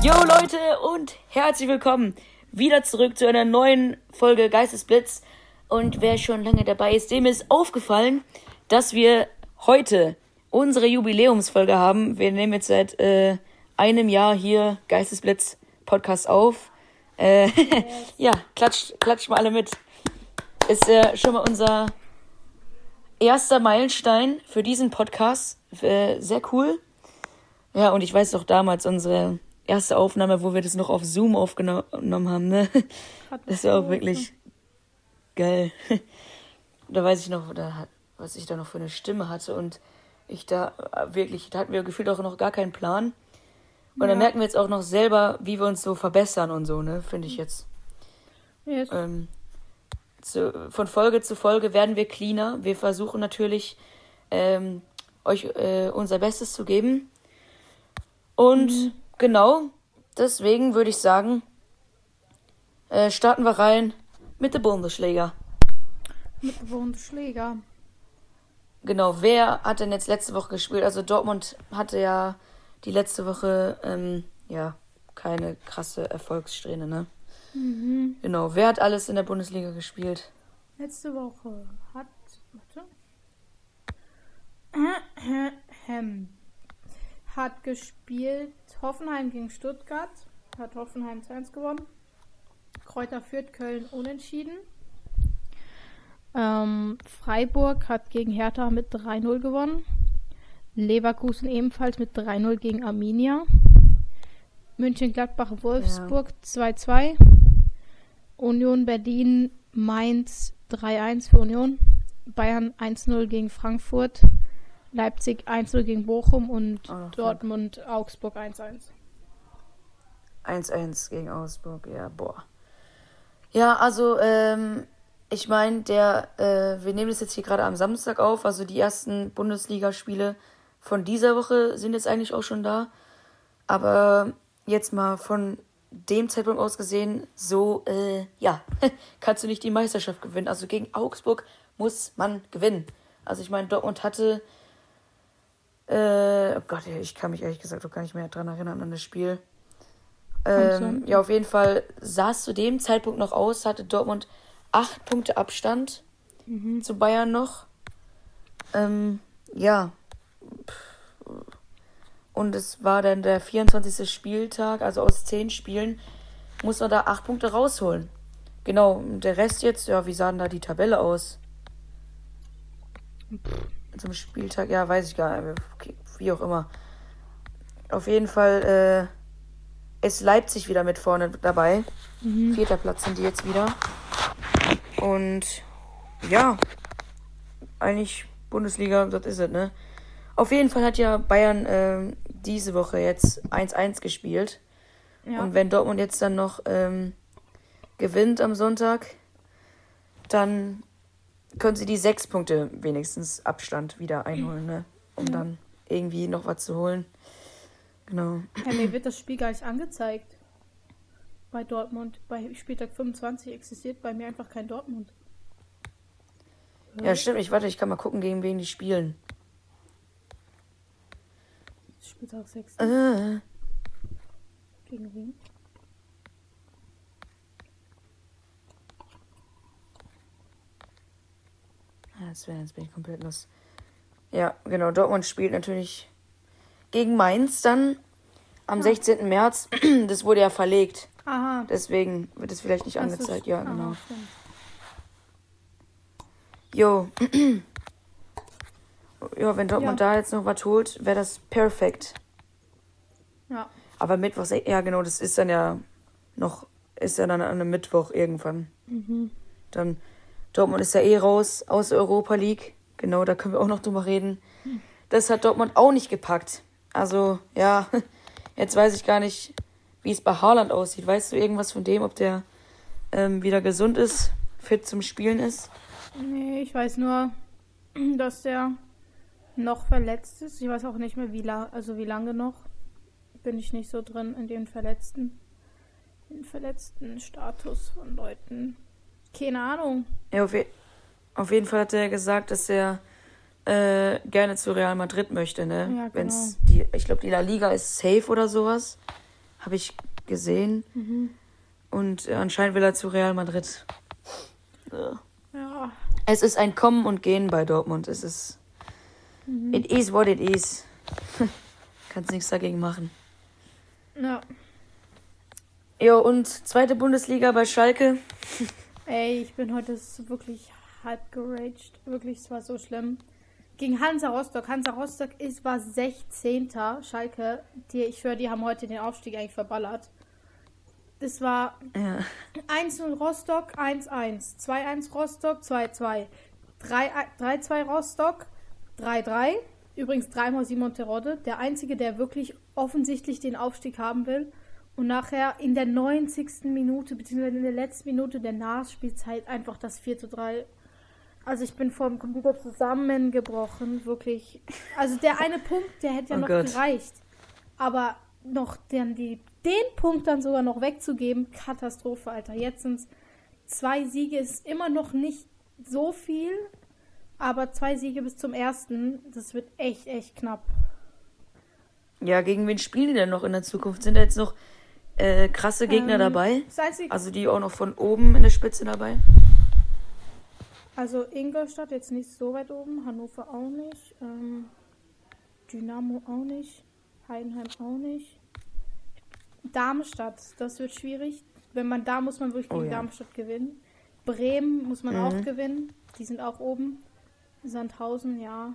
Jo Leute und herzlich willkommen wieder zurück zu einer neuen Folge Geistesblitz. Und wer schon lange dabei ist, dem ist aufgefallen, dass wir heute unsere Jubiläumsfolge haben. Wir nehmen jetzt seit äh, einem Jahr hier Geistesblitz Podcast auf. Äh, ja, klatscht, klatscht mal alle mit. Ist äh, schon mal unser erster Meilenstein für diesen Podcast. Äh, sehr cool. Ja, und ich weiß doch damals unsere erste Aufnahme, wo wir das noch auf Zoom aufgenommen haben, ne? Das war auch wirklich geil. Da weiß ich noch, da, was ich da noch für eine Stimme hatte und ich da äh, wirklich, da hatten wir gefühlt auch noch gar keinen Plan. Und ja. dann merken wir jetzt auch noch selber, wie wir uns so verbessern und so, ne? Finde ich jetzt. Yes. Ähm, zu, von Folge zu Folge werden wir cleaner. Wir versuchen natürlich, ähm, euch äh, unser Bestes zu geben. Und mhm. Genau, deswegen würde ich sagen, äh, starten wir rein mit der Bundesliga. Mit der Bundesliga. Genau, wer hat denn jetzt letzte Woche gespielt? Also Dortmund hatte ja die letzte Woche ähm, ja keine krasse Erfolgssträhne, ne? Mhm. Genau, wer hat alles in der Bundesliga gespielt? Letzte Woche hat. Warte. hat gespielt Hoffenheim gegen Stuttgart. Hat Hoffenheim 2-1 gewonnen. Kräuter Fürth Köln unentschieden. Ähm, Freiburg hat gegen Hertha mit 3-0 gewonnen. Leverkusen ebenfalls mit 3-0 gegen Arminia. München-Gladbach Wolfsburg ja. 2-2. Union Berlin Mainz 3-1 für Union. Bayern 1-0 gegen Frankfurt. Leipzig 1-0 gegen Bochum und oh, Dortmund Augsburg 1-1. 1-1 gegen Augsburg, ja, boah. Ja, also, ähm, ich meine, der, äh, wir nehmen das jetzt hier gerade am Samstag auf, also die ersten Bundesligaspiele von dieser Woche sind jetzt eigentlich auch schon da. Aber jetzt mal von dem Zeitpunkt aus gesehen, so, äh, ja, kannst du nicht die Meisterschaft gewinnen. Also gegen Augsburg muss man gewinnen. Also ich meine, Dortmund hatte äh, oh Gott, ich kann mich ehrlich gesagt auch gar nicht mehr dran erinnern an das Spiel. Ähm, ja, auf jeden Fall sah es zu dem Zeitpunkt noch aus, hatte Dortmund acht Punkte Abstand mhm. zu Bayern noch. Ähm, ja. Und es war dann der 24. Spieltag, also aus zehn Spielen muss man da acht Punkte rausholen. Genau, der Rest jetzt, ja, wie sah denn da die Tabelle aus? Pff zum Spieltag, ja, weiß ich gar nicht, okay, wie auch immer. Auf jeden Fall äh, ist Leipzig wieder mit vorne dabei. Mhm. Vierter Platz sind die jetzt wieder. Und ja, eigentlich Bundesliga, das ist es, ne? Auf jeden Fall hat ja Bayern äh, diese Woche jetzt 1-1 gespielt. Ja. Und wenn Dortmund jetzt dann noch ähm, gewinnt am Sonntag, dann können sie die sechs Punkte wenigstens Abstand wieder einholen, ne? Um ja. dann irgendwie noch was zu holen. Genau. Ja, mir wird das Spiel gar nicht angezeigt. Bei Dortmund. Bei Spieltag 25 existiert bei mir einfach kein Dortmund. Ja, stimmt. Ich warte, ich kann mal gucken, gegen wen die spielen. Spieltag 6. Äh. Gegen wen? Jetzt, jetzt bin ich komplett los. Ja, genau. Dortmund spielt natürlich gegen Mainz dann am ja. 16. März. Das wurde ja verlegt. Aha. Deswegen wird es vielleicht nicht angezeigt. Ja, genau. Jo. ja, wenn Dortmund ja. da jetzt noch was holt, wäre das perfekt. Ja. Aber Mittwoch, ja genau, das ist dann ja noch, ist ja dann an einem Mittwoch irgendwann. Mhm. Dann Dortmund ist ja eh raus aus der Europa League. Genau, da können wir auch noch drüber reden. Das hat Dortmund auch nicht gepackt. Also, ja, jetzt weiß ich gar nicht, wie es bei Haaland aussieht. Weißt du irgendwas von dem, ob der ähm, wieder gesund ist, fit zum Spielen ist? Nee, ich weiß nur, dass der noch verletzt ist. Ich weiß auch nicht mehr, wie lange, also wie lange noch. Bin ich nicht so drin in den Verletzten, den verletzten Status von Leuten. Keine Ahnung. Ja, auf, je auf jeden Fall hat er gesagt, dass er äh, gerne zu Real Madrid möchte, ne? Ja, genau. Wenn's die, ich glaube, die La Liga ist safe oder sowas. Habe ich gesehen. Und äh, anscheinend will er zu Real Madrid. Ja. Ja. Es ist ein Kommen und Gehen bei Dortmund. Es ist. It is what it is. Kannst nichts dagegen machen. Ja. Ja, und zweite Bundesliga bei Schalke. Ey, ich bin heute wirklich halb geraged. Wirklich, es war so schlimm. Gegen Hansa Rostock. Hansa Rostock ist, war 16. Schalke. Die, ich höre, die haben heute den Aufstieg eigentlich verballert. Das war Ja. 1-0 Rostock, 1-1. 2-1 Rostock, 2-2. 3-2 Rostock, 3-3. Übrigens dreimal Simon Terodde. Der Einzige, der wirklich offensichtlich den Aufstieg haben will. Und nachher in der 90. Minute, beziehungsweise in der letzten Minute der Nachspielzeit einfach das 4-3. Also ich bin vor dem Computer zusammengebrochen, wirklich. Also der eine Punkt, der hätte ja Oh noch Gott. gereicht. Aber noch dann die, den Punkt dann sogar noch wegzugeben, Katastrophe, Alter. Jetzt sind es zwei Siege, ist immer noch nicht so viel, aber zwei Siege bis zum ersten, das wird echt, echt knapp. Ja, gegen wen spielen die denn noch in der Zukunft? Sind da jetzt noch äh, krasse Gegner Ähm, dabei? Also die auch noch von oben in der Spitze dabei? also Ingolstadt jetzt nicht so weit oben, Hannover auch nicht, ähm, Dynamo auch nicht, Heidenheim auch nicht. Darmstadt, das wird schwierig. Wenn man da muss man wirklich Oh gegen ja. Darmstadt gewinnen. Bremen muss man Mhm. auch gewinnen. Die sind auch oben. Sandhausen, ja.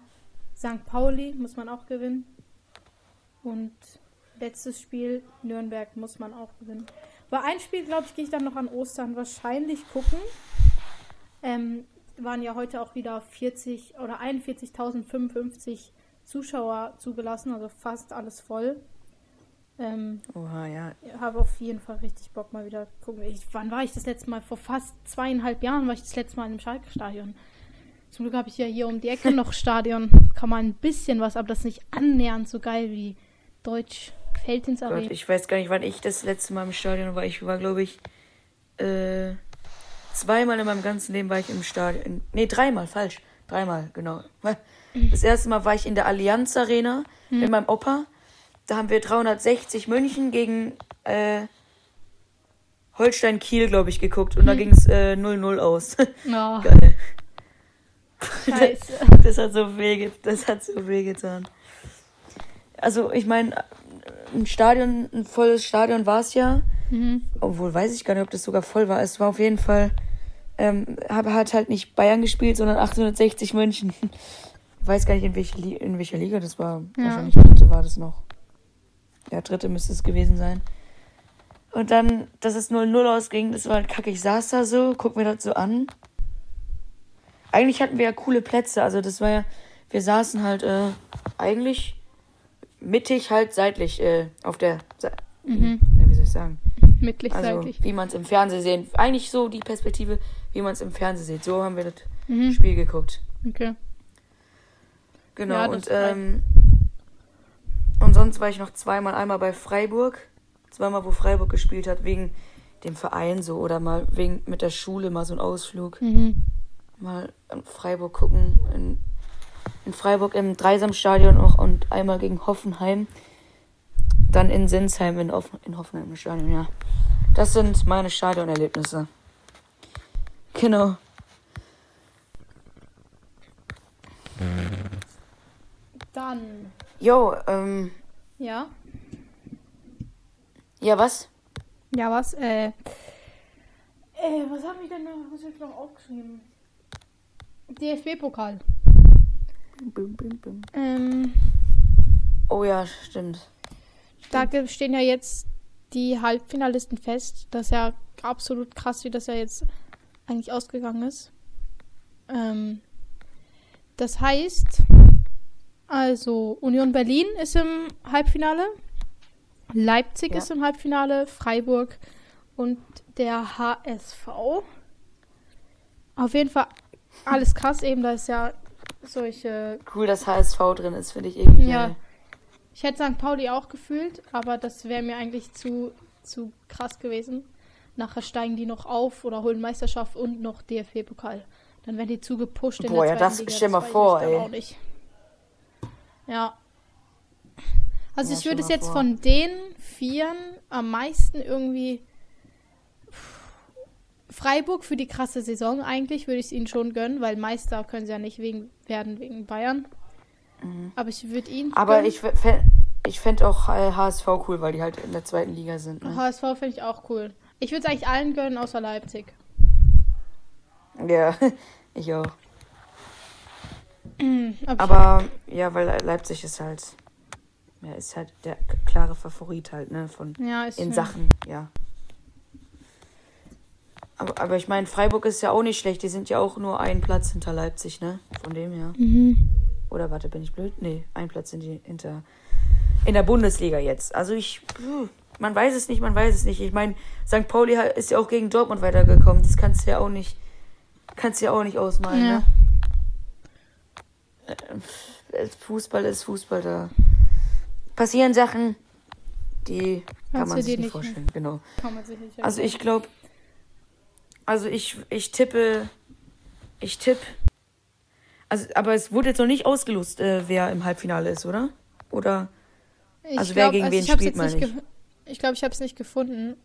St. Pauli muss man auch gewinnen. Und letztes Spiel Nürnberg muss man auch gewinnen. Bei ein Spiel, glaube ich, gehe ich dann noch an Ostern wahrscheinlich gucken. Ähm, waren ja heute auch wieder 40 oder 41.055 Zuschauer zugelassen, also fast alles voll. Ähm, Oha, ja. ich habe auf jeden Fall richtig Bock mal wieder gucken. Ich, wann war ich das letzte Mal? Vor fast zweieinhalb Jahren war ich das letzte Mal im Schalke-Stadion. Zum Glück habe ich ja hier um die Ecke noch Stadion. Kann man ein bisschen was, aber das ist nicht annähernd so geil wie Deutsch Feldins Gott, Arena. ich weiß gar nicht, wann ich das letzte Mal im Stadion war. Ich war, glaube ich, äh, zweimal in meinem ganzen Leben war ich im Stadion. Nee, dreimal, falsch. Dreimal, genau. Das erste Mal war ich in der Allianz Arena mit meinem Opa. Da haben wir 360 München gegen äh, Holstein Kiel, glaube ich, geguckt. Und da ging es äh, 0-0 aus. Oh, Geil. scheiße. Das hat so weh, das hat so weh getan. Also, ich meine, ein Stadion, ein volles Stadion war es ja. Mhm. Obwohl, weiß ich gar nicht, ob das sogar voll war. Es war auf jeden Fall, ähm, hat halt nicht Bayern gespielt, sondern 860 München. Ich weiß gar nicht, in, welche in welcher Liga das war. Ja. Wahrscheinlich dritte war das noch. Ja, dritte müsste es gewesen sein. Und dann, dass es 0-0 ausging, das war halt kacke. Ich saß da so, guck mir das so an. Eigentlich hatten wir ja coole Plätze. Also das war ja, wir saßen halt äh, eigentlich mittig, halt seitlich äh, auf der, Se Mhm. ja, wie soll ich sagen? Mittig Also, seitlich. wie man es im Fernsehen sehen. Eigentlich so die Perspektive, wie man es im Fernsehen sieht. So haben wir das Mhm. Spiel geguckt. Okay. Genau. Ja, und, ähm, und sonst war ich noch zweimal. Einmal bei Freiburg. Zweimal, wo Freiburg gespielt hat, wegen dem Verein so. Oder mal wegen mit der Schule mal so ein Ausflug. Mhm. Mal in Freiburg gucken. In, in Freiburg im Dreisamstadion auch und einmal gegen Hoffenheim. Dann in Sinsheim in, Offen in Hoffenheim im Stadion, ja. Das sind meine Stadionerlebnisse. Genau. Dann, Jo, ähm, ja. ja, was? Ja, was? Äh, äh was habe ich denn noch, was hab ich noch aufgeschrieben? DFB-Pokal. Bim, bim, bim. Ähm, Oh ja, stimmt. da stehen ja jetzt die Halbfinalisten fest. Das ist ja absolut krass, wie das ja jetzt eigentlich ausgegangen ist. Ähm, das heißt, also Union Berlin ist im Halbfinale, Leipzig Ja. ist im Halbfinale, Freiburg und der HSV. Auf jeden Fall alles krass, eben da ist ja solche Cool, dass HSV drin ist, finde ich irgendwie. Ja. geil. Ich hätte St. Pauli auch gefühlt, aber das wäre mir eigentlich zu, zu krass gewesen. Nachher steigen die noch auf oder holen Meisterschaft und noch DFB-Pokal. Dann werden die zu gepusht in Boah, der ja, das- Liga. stell mal vor, ey. Ja. Also Ja, ich würde es jetzt vor. von den Vieren am meisten irgendwie Freiburg für die krasse Saison eigentlich würde ich es ihnen schon gönnen, weil Meister können sie ja nicht wegen, werden wegen Bayern. Aber ich würde ihn. Mhm. Aber gönnen. ich, fä- ich fände auch äh, HSV cool, weil die halt in der zweiten Liga sind. Ne? HSV finde ich auch cool. Ich würde es eigentlich allen gönnen, außer Leipzig. Ja, ich auch. Aber, Aber ja, weil Leipzig ist halt, ja, ist halt der klare Favorit halt, ne, von ja, in schön. Sachen, ja. Aber, aber ich meine, Freiburg ist ja auch nicht schlecht, die sind ja auch nur einen Platz hinter Leipzig, ne? Von dem her. Mhm. Oder warte, bin ich blöd? Nee, ein Platz sind die hinter in der Bundesliga jetzt. Also ich, man weiß es nicht, man weiß es nicht. Ich meine, St. Pauli ist ja auch gegen Dortmund weitergekommen. Das kannst du ja auch nicht, kannst du ja auch nicht ausmalen, Ja. ne? Äh, Fußball ist Fußball, da passieren Sachen, die kann man sich nicht vorstellen. Genau. Kann man sich nicht Also ich glaube, also ich, ich tippe, ich tippe, also, aber es wurde jetzt noch nicht ausgelost, äh, wer im Halbfinale ist, oder? Oder? Ich also wer gegen wen ich hab's spielt, meine ich. Ich glaube, ich habe es nicht gefunden.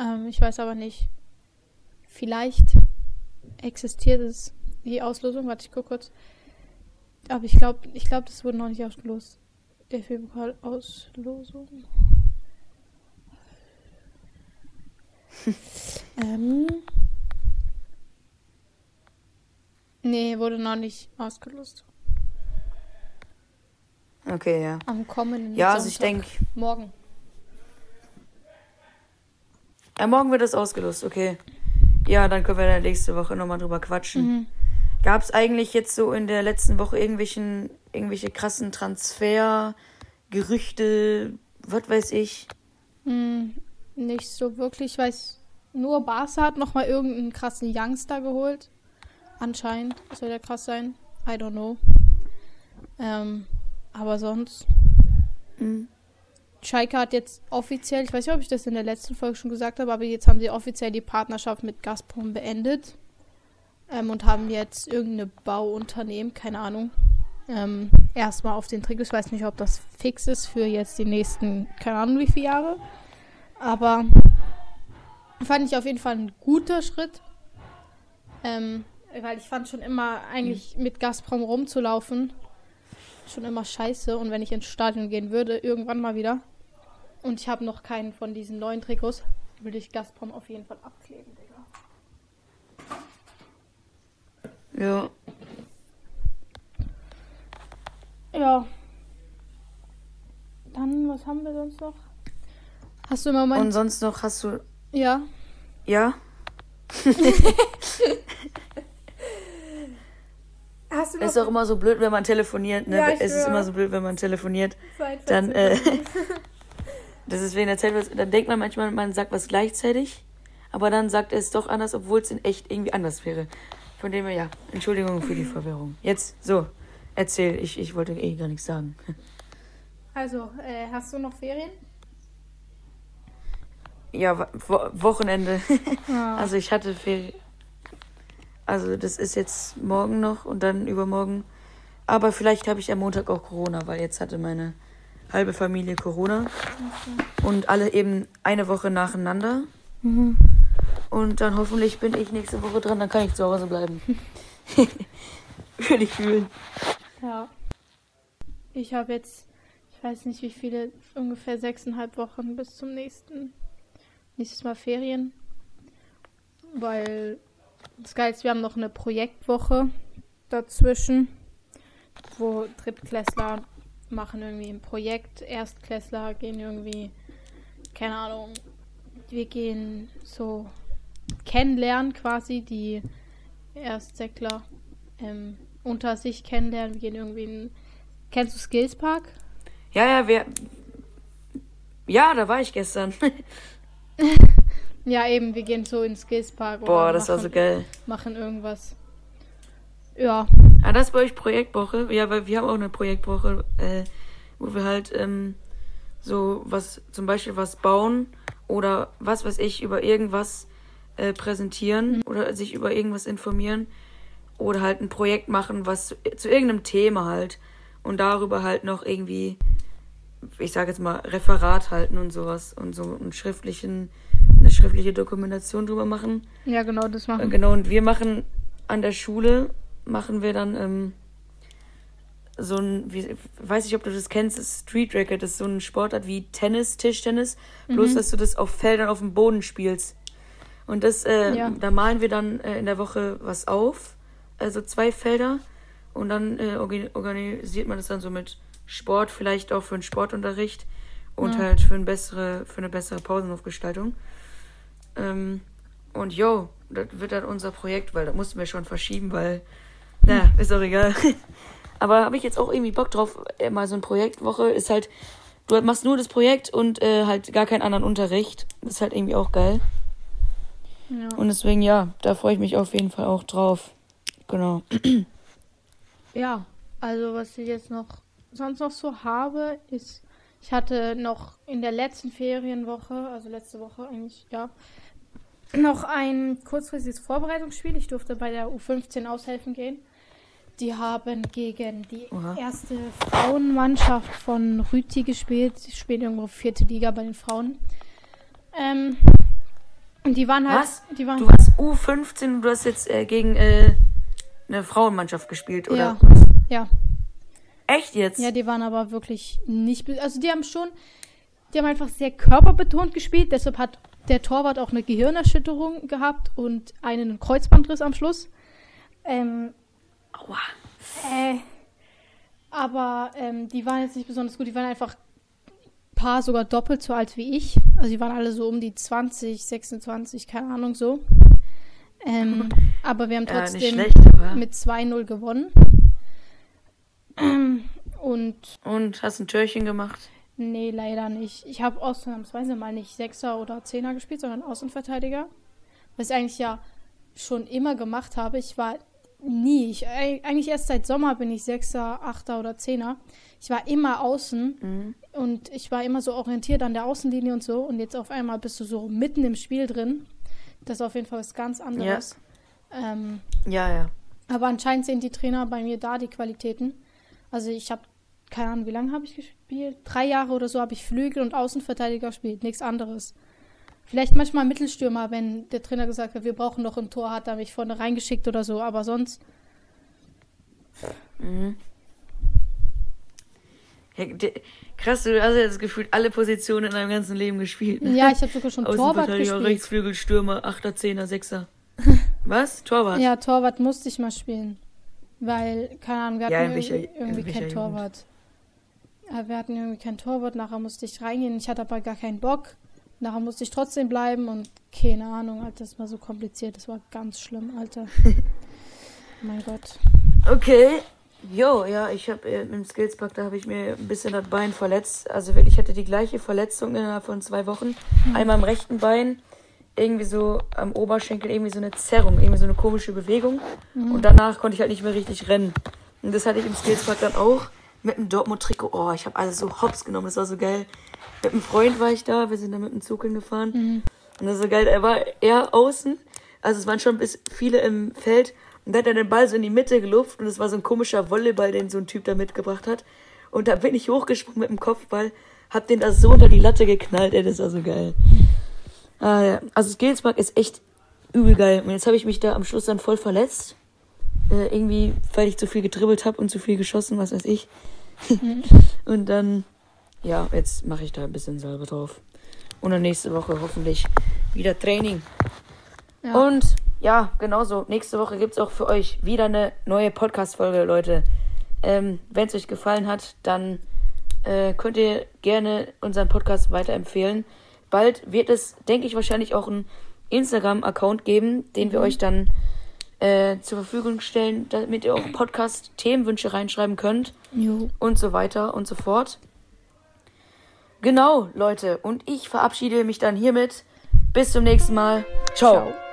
Ähm, ich weiß aber nicht. Vielleicht existiert es die Auslosung. Warte, ich gucke kurz. Aber ich glaube, ich glaube, das wurde noch nicht ausgelost. Der Filmpokal-Auslosung. ähm. Nee, wurde noch nicht ausgelost. Okay, ja. Am kommenden Ja, also ich denke, Morgen. ja, morgen wird das ausgelost, okay. Ja, dann können wir dann nächste Woche nochmal drüber quatschen. Mhm. Gab es eigentlich jetzt so in der letzten Woche irgendwelchen, irgendwelche krassen Transfer, Gerüchte, was weiß ich? Hm, nicht so wirklich. Ich weiß, nur Barca hat nochmal irgendeinen krassen Youngster geholt. Anscheinend soll der krass sein. I don't know. Ähm, aber sonst. Mhm. Schalke hat jetzt offiziell, ich weiß nicht, ob ich das in der letzten Folge schon gesagt habe, aber jetzt haben sie offiziell die Partnerschaft mit Gazprom beendet. Ähm, und haben jetzt irgendeine Bauunternehmen, keine Ahnung, ähm, erstmal auf den Trick. Ich weiß nicht, ob das fix ist für jetzt die nächsten, keine Ahnung wie viele Jahre. Aber fand ich auf jeden Fall ein guter Schritt. Ähm, weil ich fand schon immer eigentlich mit Gazprom rumzulaufen schon immer scheiße. Und wenn ich ins Stadion gehen würde, irgendwann mal wieder, und ich habe noch keinen von diesen neuen Trikots, würde ich Gazprom auf jeden Fall abkleben, Digga. Ja. Ja. Dann, was haben wir sonst noch? Hast du im Moment. Und sonst noch hast du, ja. ja? Du Es ist auch immer so blöd, wenn man telefoniert, ne? Ja, es ist immer so blöd, wenn man telefoniert. Dann, äh, das ist wegen der Zeit, was- dann denkt man manchmal, man sagt was gleichzeitig, aber dann sagt es doch anders, obwohl es in echt irgendwie anders wäre. Von dem her, ja, Entschuldigung für die Verwirrung. Jetzt, so, erzähl, ich, ich wollte eh gar nichts sagen. Also, äh, hast du noch Ferien? Ja, Wo- Wo Wochenende. Ah. Also ich hatte Ferien. Also das ist jetzt morgen noch und dann übermorgen. Aber vielleicht habe ich am Montag auch Corona, weil jetzt hatte meine halbe Familie Corona. Und alle eben eine Woche nacheinander. Mhm. Und dann hoffentlich bin ich nächste Woche dran, dann kann ich zu Hause bleiben. Würde ich fühlen. Ja. Ich habe jetzt, ich weiß nicht wie viele, ungefähr sechseinhalb Wochen bis zum nächsten, nächstes Mal Ferien. Weil das Geile ist, wir haben noch eine Projektwoche dazwischen, wo Drittklässler machen irgendwie ein Projekt, Erstklässler gehen irgendwie, keine Ahnung, wir gehen so kennenlernen quasi, die Erstsäckler ähm, unter sich kennenlernen. Wir gehen irgendwie in. Kennst du Skills Park? Ja, ja, wer. Ja, da war ich gestern. Ja, eben, wir gehen so in Skills Park. oder Boah, das war machen, so geil. Machen irgendwas. Ja. Ah, das ist bei euch Projektwoche? Ja, weil wir haben auch eine Projektwoche, äh, wo wir halt ähm, so was, zum Beispiel was bauen oder was weiß ich, über irgendwas äh, präsentieren oder sich über irgendwas informieren oder halt ein Projekt machen, was zu, zu irgendeinem Thema halt und darüber halt noch irgendwie ich sage jetzt mal, Referat halten und sowas und so einen schriftlichen, schriftliche Dokumentation drüber machen. Ja, genau, das machen. Genau, und wir machen an der Schule, machen wir dann ähm, so ein, wie, weiß nicht, ob du das kennst, das Street Racket, das ist so ein Sportart wie Tennis, Tischtennis, bloß dass du das auf Feldern auf dem Boden spielst. Und das, äh, Ja. da malen wir dann äh, in der Woche was auf, also zwei Felder. Und dann äh, organisiert man das dann so mit Sport, vielleicht auch für einen Sportunterricht und Ja. halt für, ein bessere, für eine bessere Pausenhofgestaltung. Ähm, und yo, das wird dann unser Projekt, weil das mussten wir schon verschieben, weil, na, ist auch egal. Aber habe ich jetzt auch irgendwie Bock drauf, äh, mal so eine Projektwoche ist halt, du machst nur das Projekt und äh, halt gar keinen anderen Unterricht. Das ist halt irgendwie auch geil. Ja. Und deswegen, ja, da freue ich mich auf jeden Fall auch drauf. Genau. Ja, also was ich jetzt noch sonst noch so habe, ist, ich hatte noch in der letzten Ferienwoche, also letzte Woche eigentlich, ja, noch ein kurzfristiges Vorbereitungsspiel. Ich durfte bei der U15 aushelfen gehen. Die haben gegen die Oha. erste Frauenmannschaft von Rüti gespielt. Sie spielen irgendwo vierte Liga bei den Frauen. Ähm, und die waren halt. Was? Die waren Du warst U15 und du hast jetzt äh, gegen äh, eine Frauenmannschaft gespielt, oder? Ja. ja. Echt jetzt? Ja, die waren aber wirklich nicht. Also die haben schon. Die haben einfach sehr körperbetont gespielt. Deshalb hat der Torwart auch eine Gehirnerschütterung gehabt und einen Kreuzbandriss am Schluss. Ähm, Aua. äh, aber ähm, die waren jetzt nicht besonders gut. Die waren einfach ein paar sogar doppelt so alt wie ich. Also die waren alle so um die 20, 26, keine Ahnung so. Ähm, aber wir haben Ja, trotzdem schlecht, aber. mit 2-0 gewonnen. Und Und hast ein Türchen gemacht? Nee, leider nicht. Ich habe ausnahmsweise mal nicht Sechser oder Zehner gespielt, sondern Außenverteidiger. Was ich eigentlich ja schon immer gemacht habe. Ich war nie, ich, eig- eigentlich erst seit Sommer bin ich Sechser, Achter oder Zehner. Ich war immer außen Mhm. und ich war immer so orientiert an der Außenlinie und so. Und jetzt auf einmal bist du so mitten im Spiel drin. Das ist auf jeden Fall was ganz anderes. Ähm, Ja, ja. aber anscheinend sehen die Trainer bei mir da die Qualitäten. Also ich habe, keine Ahnung, wie lange habe ich gespielt? Drei Jahre oder so habe ich Flügel und Außenverteidiger gespielt, nichts anderes. Vielleicht manchmal Mittelstürmer, wenn der Trainer gesagt hat, wir brauchen noch ein Tor, hat er mich vorne reingeschickt oder so, aber sonst, Mhm. Ja, krass, du hast jetzt gefühlt alle Positionen in deinem ganzen Leben gespielt. ne? ja, ich habe sogar schon Torwart Außenverteidiger, gespielt. Rechtsflügel, Stürmer, Achter, Zehner, Sechser. Was? Torwart? Ja, Torwart musste ich mal spielen. Weil, keine Ahnung, wir hatten Ja, irgendwie, welcher- irgendwie kein Jugend? Torwart. Ja, wir hatten irgendwie kein Torwart, nachher musste ich reingehen. Ich hatte aber gar keinen Bock. Nachher musste ich trotzdem bleiben und keine Ahnung, Alter, das war so kompliziert. Das war ganz schlimm, Alter. mein Gott. Okay. Jo, ja, ich habe äh, im Skillspack, da habe ich mir ein bisschen das Bein verletzt. Also wirklich, ich hatte die gleiche Verletzung innerhalb von zwei Wochen. Einmal am rechten Bein, irgendwie so am Oberschenkel, irgendwie so eine Zerrung, irgendwie so eine komische Bewegung. Und danach konnte ich halt nicht mehr richtig rennen. Und das hatte ich im Skillspack dann auch mit dem Dortmund-Trikot. Oh, ich habe alles so hops genommen, das war so geil. Mit einem Freund war ich da, wir sind da mit dem Zug hingefahren. Und das ist so geil, er war eher außen, also es waren schon bis viele im Feld. Und dann hat er den Ball so in die Mitte gelupft und es war so ein komischer Volleyball, den so ein Typ da mitgebracht hat. Und da bin ich hochgesprungen mit dem Kopfball, hab den da so unter die Latte geknallt, ey, das war so geil. Ah, ja. Also Skillspark ist echt übel geil. Und jetzt habe ich mich da am Schluss dann voll verletzt. Äh, irgendwie, weil ich zu viel gedribbelt habe und zu viel geschossen, was weiß ich. und dann, ja, jetzt mache ich da ein bisschen selber drauf. Und dann nächste Woche hoffentlich wieder Training. Ja. Und ja, genauso. Nächste Woche gibt's auch für euch wieder eine neue Podcast-Folge, Leute. Ähm, Wenn es euch gefallen hat, dann äh, könnt ihr gerne unseren Podcast weiterempfehlen. Bald wird es, denke ich, wahrscheinlich auch einen Instagram-Account geben, den wir euch dann äh, zur Verfügung stellen, damit ihr auch Podcast-Themenwünsche reinschreiben könnt Jo. und so weiter und so fort. Genau, Leute. Und ich verabschiede mich dann hiermit. Bis zum nächsten Mal. Ciao. Ciao.